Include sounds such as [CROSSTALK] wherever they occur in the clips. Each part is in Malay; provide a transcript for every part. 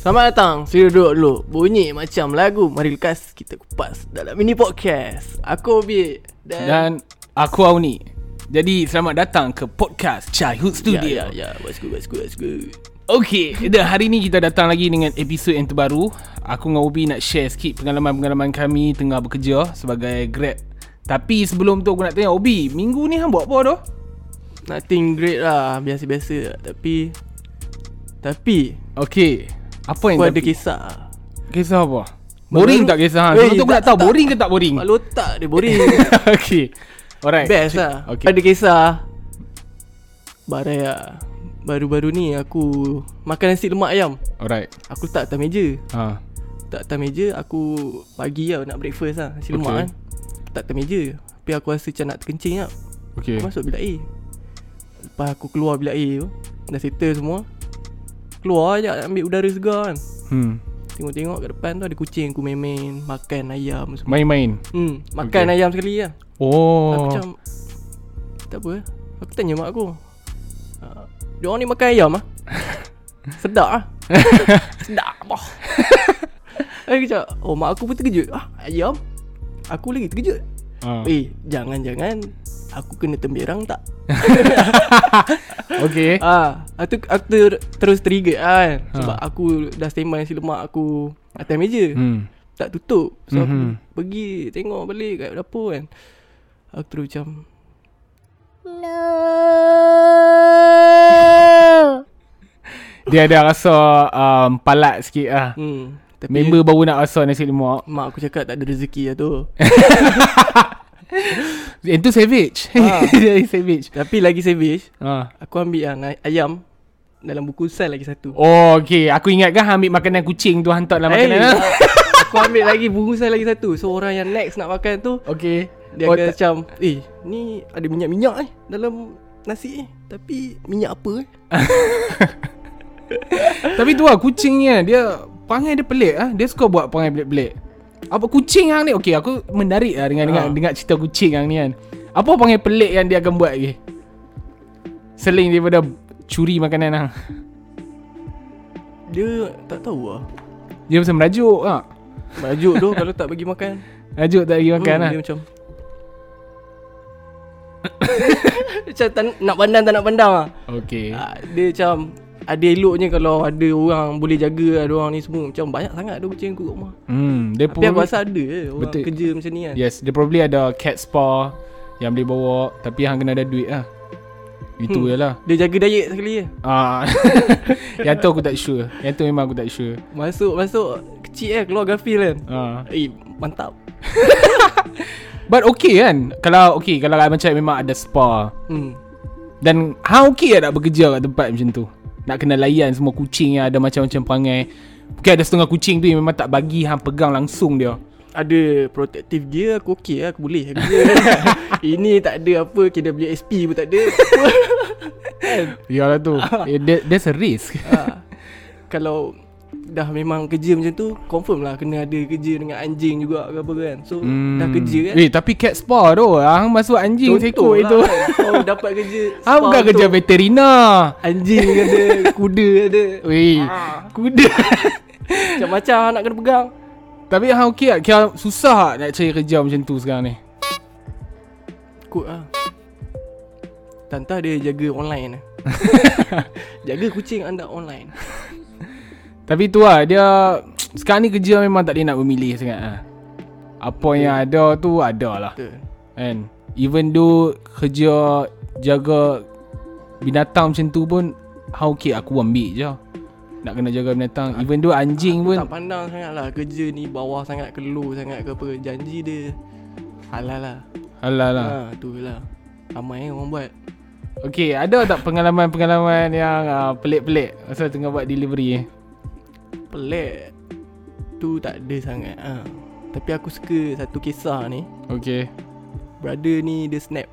Selamat datang Sila duduk dulu. Bunyi macam lagu Mari lekas kita kupas Dalam mini podcast. Aku Obi Dan, Dan aku Auni. Jadi selamat datang ke podcast Childhood Studio Ya ya ya. What's good what's good what's good? Okay, dan hari ni kita datang lagi dengan episod yang terbaru. Aku dengan Ubi nak share sikit pengalaman-pengalaman kami tengah bekerja sebagai Grab Tapi sebelum tu aku nak tanya Ubi, minggu ni hang buat apa tu? Nothing great lah Biasa-biasa. Tapi Tapi Okay, apa yang Aku ada kisah. Kisah apa? Boring tak kisah? Hang? Eh, tu aku tak- nak tahu tak. boring ke tak boring? Kepala otak dia boring. [LAUGHS] Okay, alright. Best lah. Okay. Ada kisah. Barai lah. Baru-baru ni aku Makan nasi lemak ayam. Alright, Aku letak atas meja. Ha. Tak atas meja Aku pagi lah nak breakfast lah Nasi lemak Okay. kan. Tak atas meja. Tapi aku rasa macam nak terkencing lah. Okay, Aku masuk bilik air. Lepas aku keluar bilik air tu Dah settle semua Keluar je ambil udara segar kan. Hmm. Tengok-tengok kat depan tu ada kucing Aku main-main Makan ayam semua. Main-main? Hmm, makan Okay. ayam sekali lah Oh, Aku macam Tak apa Aku tanya mak aku. Uh, Diorang ni makan ayam ah? [LAUGHS] Sedap ah? [LAUGHS] Sedap boh [LAUGHS] Aku cakap Oh mak aku pun terkejut. Ah ayam? Aku lagi terkejut ha. Eh jangan-jangan Aku kena temberang tak? [LAUGHS] Okay Ah, aku, aku ter, terus trigger kan. Ha. Sebab aku dah standby nasi lemak aku Atas meja. Hmm. Tak tutup. So aku Mhm. pergi tengok balik kat dapur kan. Aku terus macam Dia ada rasa um, palat sikit lah. Hmm, Tapi Member baru nak rasa nasi lemak. Mak aku cakap tak ada rezeki lah tu. [LAUGHS] Yang tu savage. [LAUGHS] Dia savage. Tapi lagi savage ha. Aku ambil na- ayam Dalam buku sel lagi satu. Oh okay Aku ingat kan ambil makanan kucing tu Hantar dalam makanan [LAUGHS] Aku ambil lagi bungkusan lagi satu. So orang yang next nak makan tu Okay Dia oh, akan macam Eh ni ada minyak-minyak eh Dalam nasi eh. Tapi minyak apa eh? Tapi tu lah kucingnya. Dia Perangai dia pelik ah. Dia suka buat perangai pelik-pelik. Apa kucing hang ni? Okay aku menarik lah Dengan, dengan, Ah. dengan cerita kucing hang ni kan. Apa perangai pelik yang dia akan buat lagi? Selain daripada Curi makanan hang Dia tak tahu lah Dia pasal merajuk ah. Majuk tu kalau tak bagi makan. Merajuk tak lagi makan hmm, lah Dia macam [COUGHS] Macam tak, nak pandang tak nak pandang lah Okay Ah, Dia macam Ada eloknya kalau ada orang boleh jaga ada orang ni semua Macam banyak sangat ada kucing aku kat rumah Hmm, dia Tapi aku rasa ada je orang Betul. kerja macam ni kan Yes, dia probably ada cat spa yang boleh bawa tapi hang kena ada duit lah. Itu Hmm. je lah. Dia jaga diet sekali je Ah. [LAUGHS] yang tu aku tak sure. Yang tu memang aku tak sure. Masuk masuk kecil eh keluar Garfield kan Ah. Eh mantap [LAUGHS] But okay kan? Kalau okay kalau macam memang ada spa hmm. dan hang okay tak nak bekerja kat tempat macam tu? Nak kena layan semua kucing yang ada macam-macam perangai. Mungkin ada setengah kucing tu yang memang tak bagi hang pegang langsung dia. Ada protective gear aku okey lah aku boleh [LAUGHS] Ini tak ada apa KWSP pun tak ada Kan [LAUGHS] Yalah tu. eh, that, that's a risk. ha. Kalau dah memang kerja macam tu Confirm lah kena ada kerja dengan anjing juga ke apa kan. So dah kerja kan? Eh tapi cat spa tu Hang masuk anjing Contoh seekor itu. lah kan. Kau dapat kerja [LAUGHS] Hang bukan spa kerja veterina. Anjing ada [LAUGHS] Kuda ada Weh Ah. Kuda. Macam-macam nak kena pegang. Tapi hang okey tak Kira susah tak nak cari kerja macam tu sekarang ni. Kot lah Tanta dia jaga online lah. [LAUGHS] Jaga kucing anda online Tapi tu lah Dia Sekarang ni kerja memang tak dia nak memilih sangat lah Apa yang ada tu ada lah. Betul. Kan? Even though Kerja Jaga Binatang macam tu pun Hang okey aku ambil je. Nak kena jaga binatang. Even though anjing Aku pun tak pandang sangat lah Kerja ni bawah sangat Keluh sangat ke apa. Janji dia Halal lah. Alah lah. Ha, Tu lah. Ramai orang buat. Okay, ada tak pengalaman-pengalaman yang uh, pelik-pelik? Masa tengah buat delivery eh? Pelik Tu tak ada sangat ha. Tapi aku suka satu kisah ni Okay. Brother ni dia snap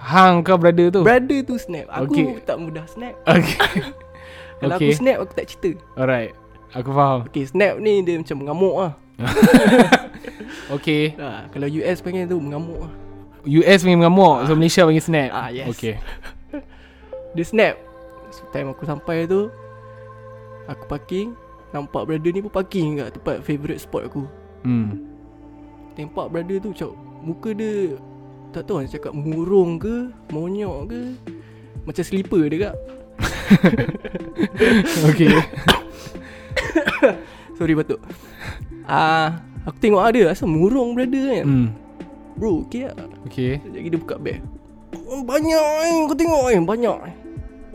Hang kau brother tu? Brother tu snap Aku Okay. tak mudah snap [LAUGHS] okay. [LAUGHS] Kalau okay. aku snap aku tak cerita Alright. Aku faham. Okay snap ni dia macam mengamuk [LAUGHS] lah Okay. ha, Kalau US panggil tu mengamuk lah US memang mengamuk, so Malaysia panggil snap. Ah, yes. Okay. Dia snap so, Time aku sampai tu Aku parking Nampak brother ni pun parking kat tempat favourite spot aku. Hmm. Tempat brother tu macam Muka dia Tak tahu nak cakap murung ke Monyok ke. Macam slipper dia kak. [LAUGHS] Okay. [COUGHS] Sorry batuk. Ah, Aku tengok ada Asal murung brother kan. Hmm. Bro okay tak? Okay. Sekejap dia buka bag. Oh, Banyak eh. Kau tengok eh. Banyak eh.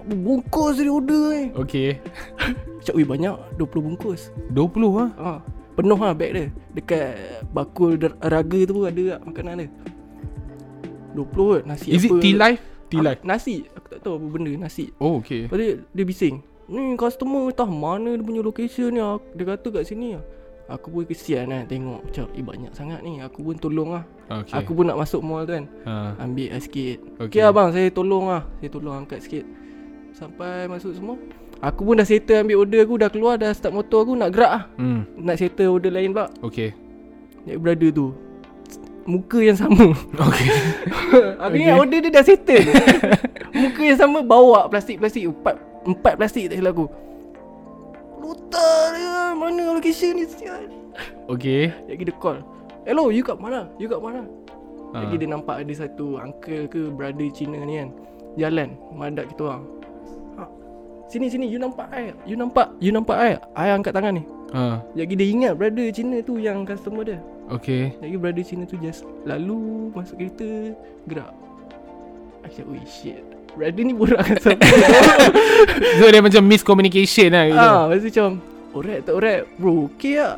Bungkus dia order eh. Okay. [LAUGHS] Macam weh banyak 20 bungkus. 20 ah. ha, Penuh lah bag dia. Dekat bakul raga tu pun ada tak makanan dia? 20 kot Nasi Is it apa? tea life? Tea Ah, life. Nasi Aku tak tahu apa benda Nasi. Oh, okay. Lepas dia, dia bising. Ni customer tahu mana dia punya location ni Aku- Dia kata kat sini lah Aku pun kesian lah tengok Macam eh banyak sangat ni. Aku pun tolong lah Okay. Aku pun nak masuk mall tu kan. Ha. Ambil lah sikit. Okay. Okay lah bang Saya tolong lah Saya tolong angkat sikit. Sampai masuk semua Aku pun dah settle ambil order aku Dah keluar dah start motor aku Nak gerak lah Hmm. Nak settle order lain pula Okay. Naik brother tu Muka yang sama Okay. [LAUGHS] Aku Okay. ingat order dia dah settle [LAUGHS] Muka yang sama Bawa plastik-plastik Empat Empat plastik tak silap aku Lutar dia Mana location ni sial Okay. Lagi dia call Hello you kat mana You kat mana Ha. Lagi dia nampak ada satu uncle ke brother Cina ni kan Jalan Madap kita orang. Sini sini you nampak I You nampak You nampak I I angkat tangan ni Ha. Lagi dia ingat brother Cina tu yang customer dia Okay. Lagi brother Cina tu just Lalu Masuk kereta Gerak I cakap Ui shit Brother ni borak siapa [LAUGHS] So dia macam miscommunication lah gitu. Ah, Lepas tu macam Alright tak alright Bro okay tak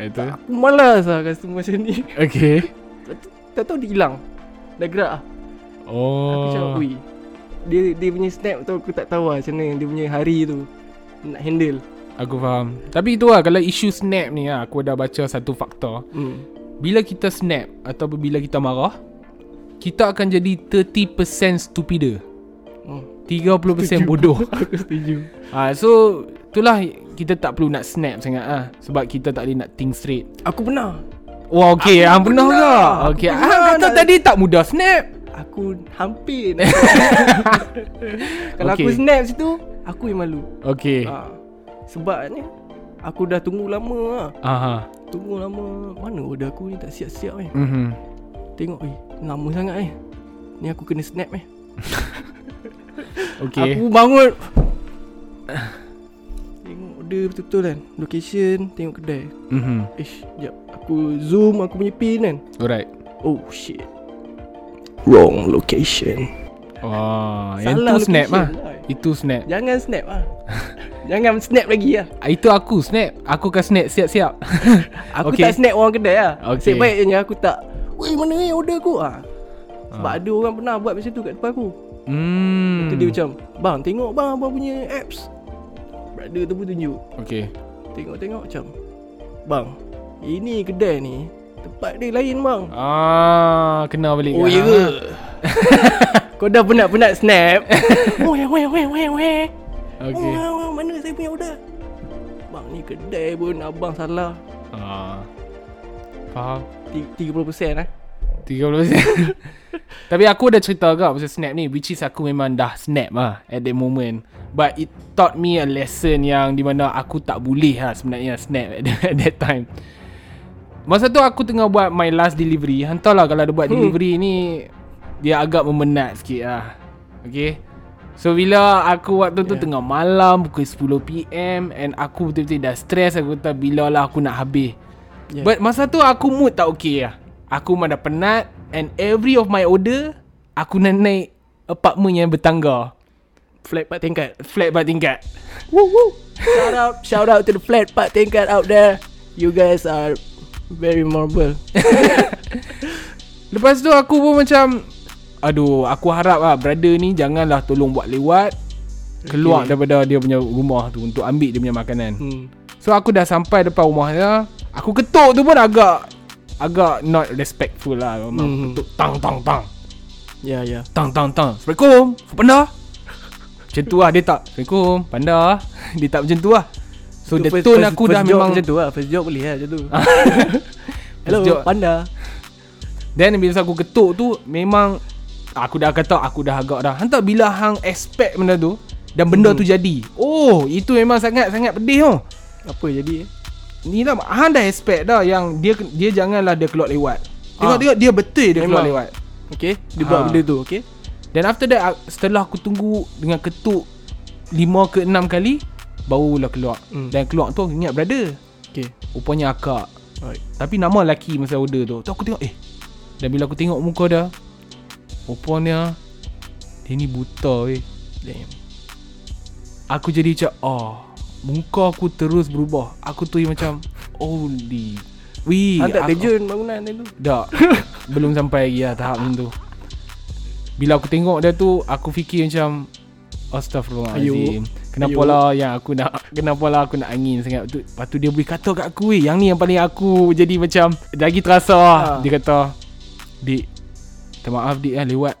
Itu. Aku malas lah customer macam ni Okay. Tak tahu dia hilang Dah gerak lah Aku cakap Oh. Ui dia, dia punya snap tu Aku tak tahu lah Macam mana dia punya hari tu Nak handle Aku faham. Tapi itu lah kalau isu snap ni lah, aku dah baca satu faktor. hmm. Bila kita snap atau bila kita marah, kita akan jadi 30% stupider. Oh. 30% bodoh. [LAUGHS] Aku setuju Ah, so itulah kita tak perlu nak snap sangat ah sebab kita tak boleh nak think straight. Aku pernah Wah okey, hang pernah pernah. ke? Okey, hang kata nak- tadi tak mudah snap. Aku hampir nak [LAUGHS] Kalau aku Okay. snap situ Aku yang malu Okey. ha. Sebabnya Aku dah tunggu lama lah Aha. Tunggu lama Mana order aku ni tak siap-siap eh Mhm. Tengok eh Lama sangat eh Ni aku kena snap eh [LAUGHS] Okey. Aku bangun Tengok order betul-betul kan Location Tengok kedai Mhm. Ish Sekejap Aku zoom aku punya pin kan Alright. Oh shit Wrong location Wah, yang tu snap location ah. lah. Itu snap. Jangan snap ah. [LAUGHS] Jangan snap lagi lah Ah, Itu aku snap. Aku akan snap siap-siap. [LAUGHS] Aku Okay. tak snap orang kedai lah Okay. okay. Sebaiknya aku tak Weh mana ni order aku ah. Sebab ada orang pernah buat macam tu kat depan aku Hmm. Tu dia macam Bang tengok bang abang punya apps Brother tu pun tunjuk Okey. Tengok-tengok macam Bang Ini kedai ni Tempat dia lain bang. Ah, kena balik. Oh ya hang, ke? Ah. [LAUGHS] Kau dah penat-penat snap. [LAUGHS] Weh weh weh weh weh. Okey. Wah, wah, Mana saya punya order? Bang ni kedai pun abang salah. Ah. Faham. Ti- 30% lah 30% Tapi aku dah cerita agak pasal snap ni? Which is aku memang dah snap lah At that moment. But it taught me a lesson yang Di mana aku tak boleh lah sebenarnya snap at, [LAUGHS] at that time Masa tu aku tengah buat my last delivery. Hantarlah kalau ada buat Hmm. delivery ni Dia agak memenat sikit lah. Okay? So bila aku waktu tu Yeah. tengah malam Pukul 10pm And aku betul-betul dah stress Aku kata bila lah aku nak habis. Yeah. But masa tu aku mood tak okay lah. Aku memang dah penat And every of my order Aku nak naik apartment yang bertangga. Flat 4 tingkat. Flat bar tingkat. Woo woo. Shout out Shout out to the flat 4 tingkat out there. You guys are Very marble. [LAUGHS] Lepas tu aku pun macam Aduh aku harap lah Brother ni janganlah tolong buat lewat Keluar Okay. daripada dia punya rumah tu Untuk ambil dia punya makanan. Hmm. So aku dah sampai depan rumah dia Aku ketuk tu pun agak Agak not respectful lah. Memang Hmm. ketuk tang tang tang. Ya ya. Tang tang tang. Assalamualaikum. Panda Macam tu lah dia tak. Assalamualaikum. Panda [LAUGHS] Dia tak macam tu lah So the first- tone first- aku first dah memang Macam tu lah First job boleh lah macam tu [LAUGHS] Hello job. panda Then bila aku ketuk tu Memang Aku dah kata Aku dah agak dah Hantar bila hang expect benda tu Dan benda Hmm. tu jadi Oh Itu memang sangat-sangat pedih tu Apa jadi eh? Ni lah Han dah expect dah Yang dia dia janganlah dia keluar lewat Tengok-tengok dia betul dia keluar Memang. lewat Okay Dia buat Ha. benda tu Okay Dan after that ah, Setelah aku tunggu Dengan ketuk 5 ke 6 kali Barulah keluar. Hmm. Dan keluar tu ingat brother? Okay Rupanya akak. Alright. Tapi nama lelaki masa order tu. Tu aku tengok eh. Dan bila aku tengok muka dia Rupanya Dia ni buta eh. Damn. Aku jadi macam Oh Muka aku terus berubah. Aku tu macam Holy. Wih tak aku- terjun bangunan tu Tak. Belum sampai lagi lah tahap tu. Bila aku tengok dia tu Aku fikir macam Astaghfirullahaladzim Kenapa lah yang aku nak Kenapa lah aku nak angin sangat. Tu, Lepas tu dia boleh kata kat aku eh Yang ni yang paling aku Jadi macam Lagi terasa. Lah Ha. Dia kata Dik Minta maaf dik lah lewat.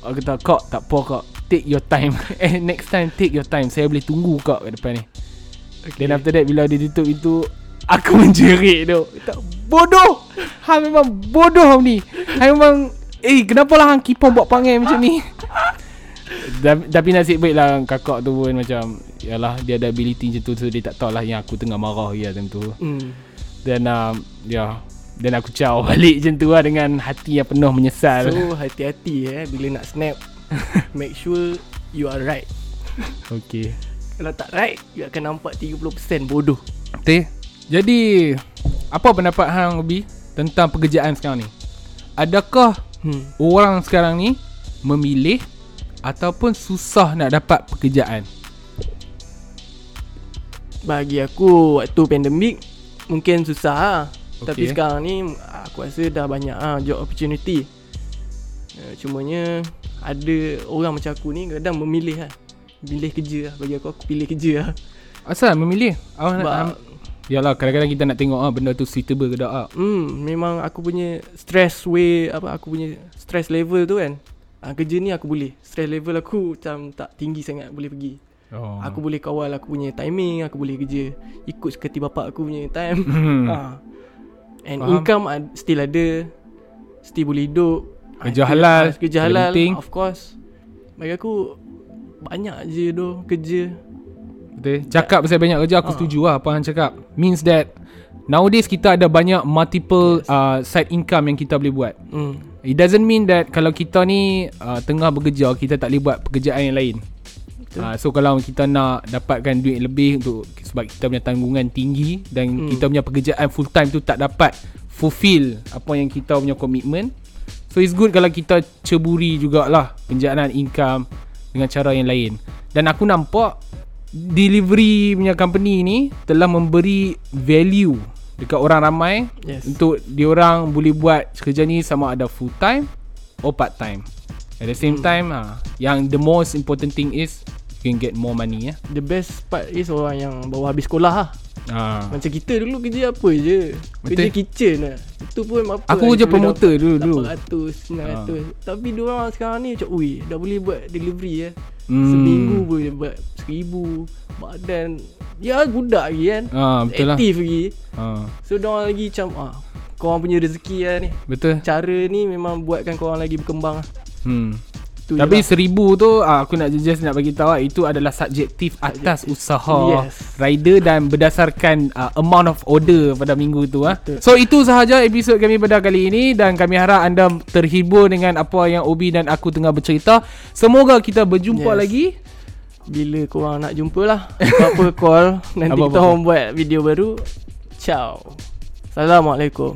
Aku kata kak tak apa kak Take your time. [LAUGHS] Eh next time take your time. Saya boleh tunggu kak kat depan ni. Okay. Then after that bila dia tutup itu Aku [LAUGHS] menjerit tu Bodoh! Han memang bodoh ni. Han memang Eh kenapa lah Han keep on buat panggil macam ni [LAUGHS] Tapi nasib baik lah. Kakak tu pun macam Yalah dia ada ability macam tu. So dia tak tahu lah Yang aku tengah marah ya time tu. Hmm. Dan um, Ya. Dan aku caw [LAUGHS] balik macam tu lah Dengan hati yang penuh menyesal. So hati-hati eh Bila nak snap. [LAUGHS] Make sure You are right. Okay. Kalau tak right You akan nampak 30% bodoh. Teh Jadi Apa pendapat Hang Ubi Tentang pekerjaan sekarang ni? Adakah Hmm. orang sekarang ni memilih ataupun susah nak dapat pekerjaan. Bagi aku Waktu pandemik Mungkin susah lah Okay. Tapi sekarang ni Aku rasa dah banyak lah Job opportunity uh, Cumanya Ada orang macam aku ni Kadang memilih lah Pilih kerja lah Bagi aku Aku pilih kerja lah Asal memilih? Awak nak am- Yalah kadang-kadang kita nak tengok ah benda tu suitable ke tak ah. Hmm Memang aku punya Stress way Apa aku punya Stress level tu kan uh, Kerja ni aku boleh Stress level aku Macam tak tinggi sangat Boleh pergi Oh. Aku boleh kawal aku punya timing Aku boleh kerja Ikut seperti bapak aku punya time Hmm. ha. And Faham. income ad- still ada Still boleh hidup Kerja halal, Kerja halal penting. Of course Bagi aku Banyak je tu Kerja Betul. Cakap pasal banyak kerja aku Ah. setuju lah apa hang cakap. Means that nowadays kita ada banyak multiple yes. uh, side income yang kita boleh buat. hmm. It doesn't mean that kalau kita ni uh, tengah bekerja kita tak boleh buat pekerjaan yang lain. Betul. Uh, so kalau kita nak dapatkan duit lebih untuk sebab kita punya tanggungan tinggi dan. Hmm. kita punya pekerjaan full time tu tak dapat fulfill apa yang kita punya komitmen. So it's good kalau kita ceburi jugalah penjanaan income dengan cara yang lain. Dan aku nampak delivery punya company ni telah memberi value dekat orang ramai Yes. untuk diorang boleh buat kerja ni sama ada full time or part time. At the same Hmm. time ha, yang the most important thing is you can get more money ya. The best part is Orang yang baru habis sekolah lah Ha. Macam kita dulu kerja apa je Kerja Betul. kitchen lah Itu pun apa Aku kerja promoter dulu dulu. 800, 900 Tapi diorang sekarang ni macam Ui dah boleh buat delivery eh Hmm. Seminggu boleh buat seribu Badan Ya budak lagi kan Ha, betul lah. Aktif lagi Ha. So diorang lagi macam ah, Korang punya rezeki lah ni Betul. Cara ni memang buatkan korang lagi berkembang lah Hmm. Tu Tapi je lah. seribu tu ah, aku nak just nak bagi tahu ah, itu adalah subjektif atas usaha Yes. rider dan berdasarkan ah, amount of order pada minggu tu ah. So itu sahaja episod kami pada kali ini dan kami harap anda terhibur dengan apa yang Obi dan aku tengah bercerita. Semoga kita berjumpa Yes. lagi. Bila korang nak jumpa lah Apa-apa [LAUGHS] call Nanti Apa-apa. kita orang buat video baru Ciao Assalamualaikum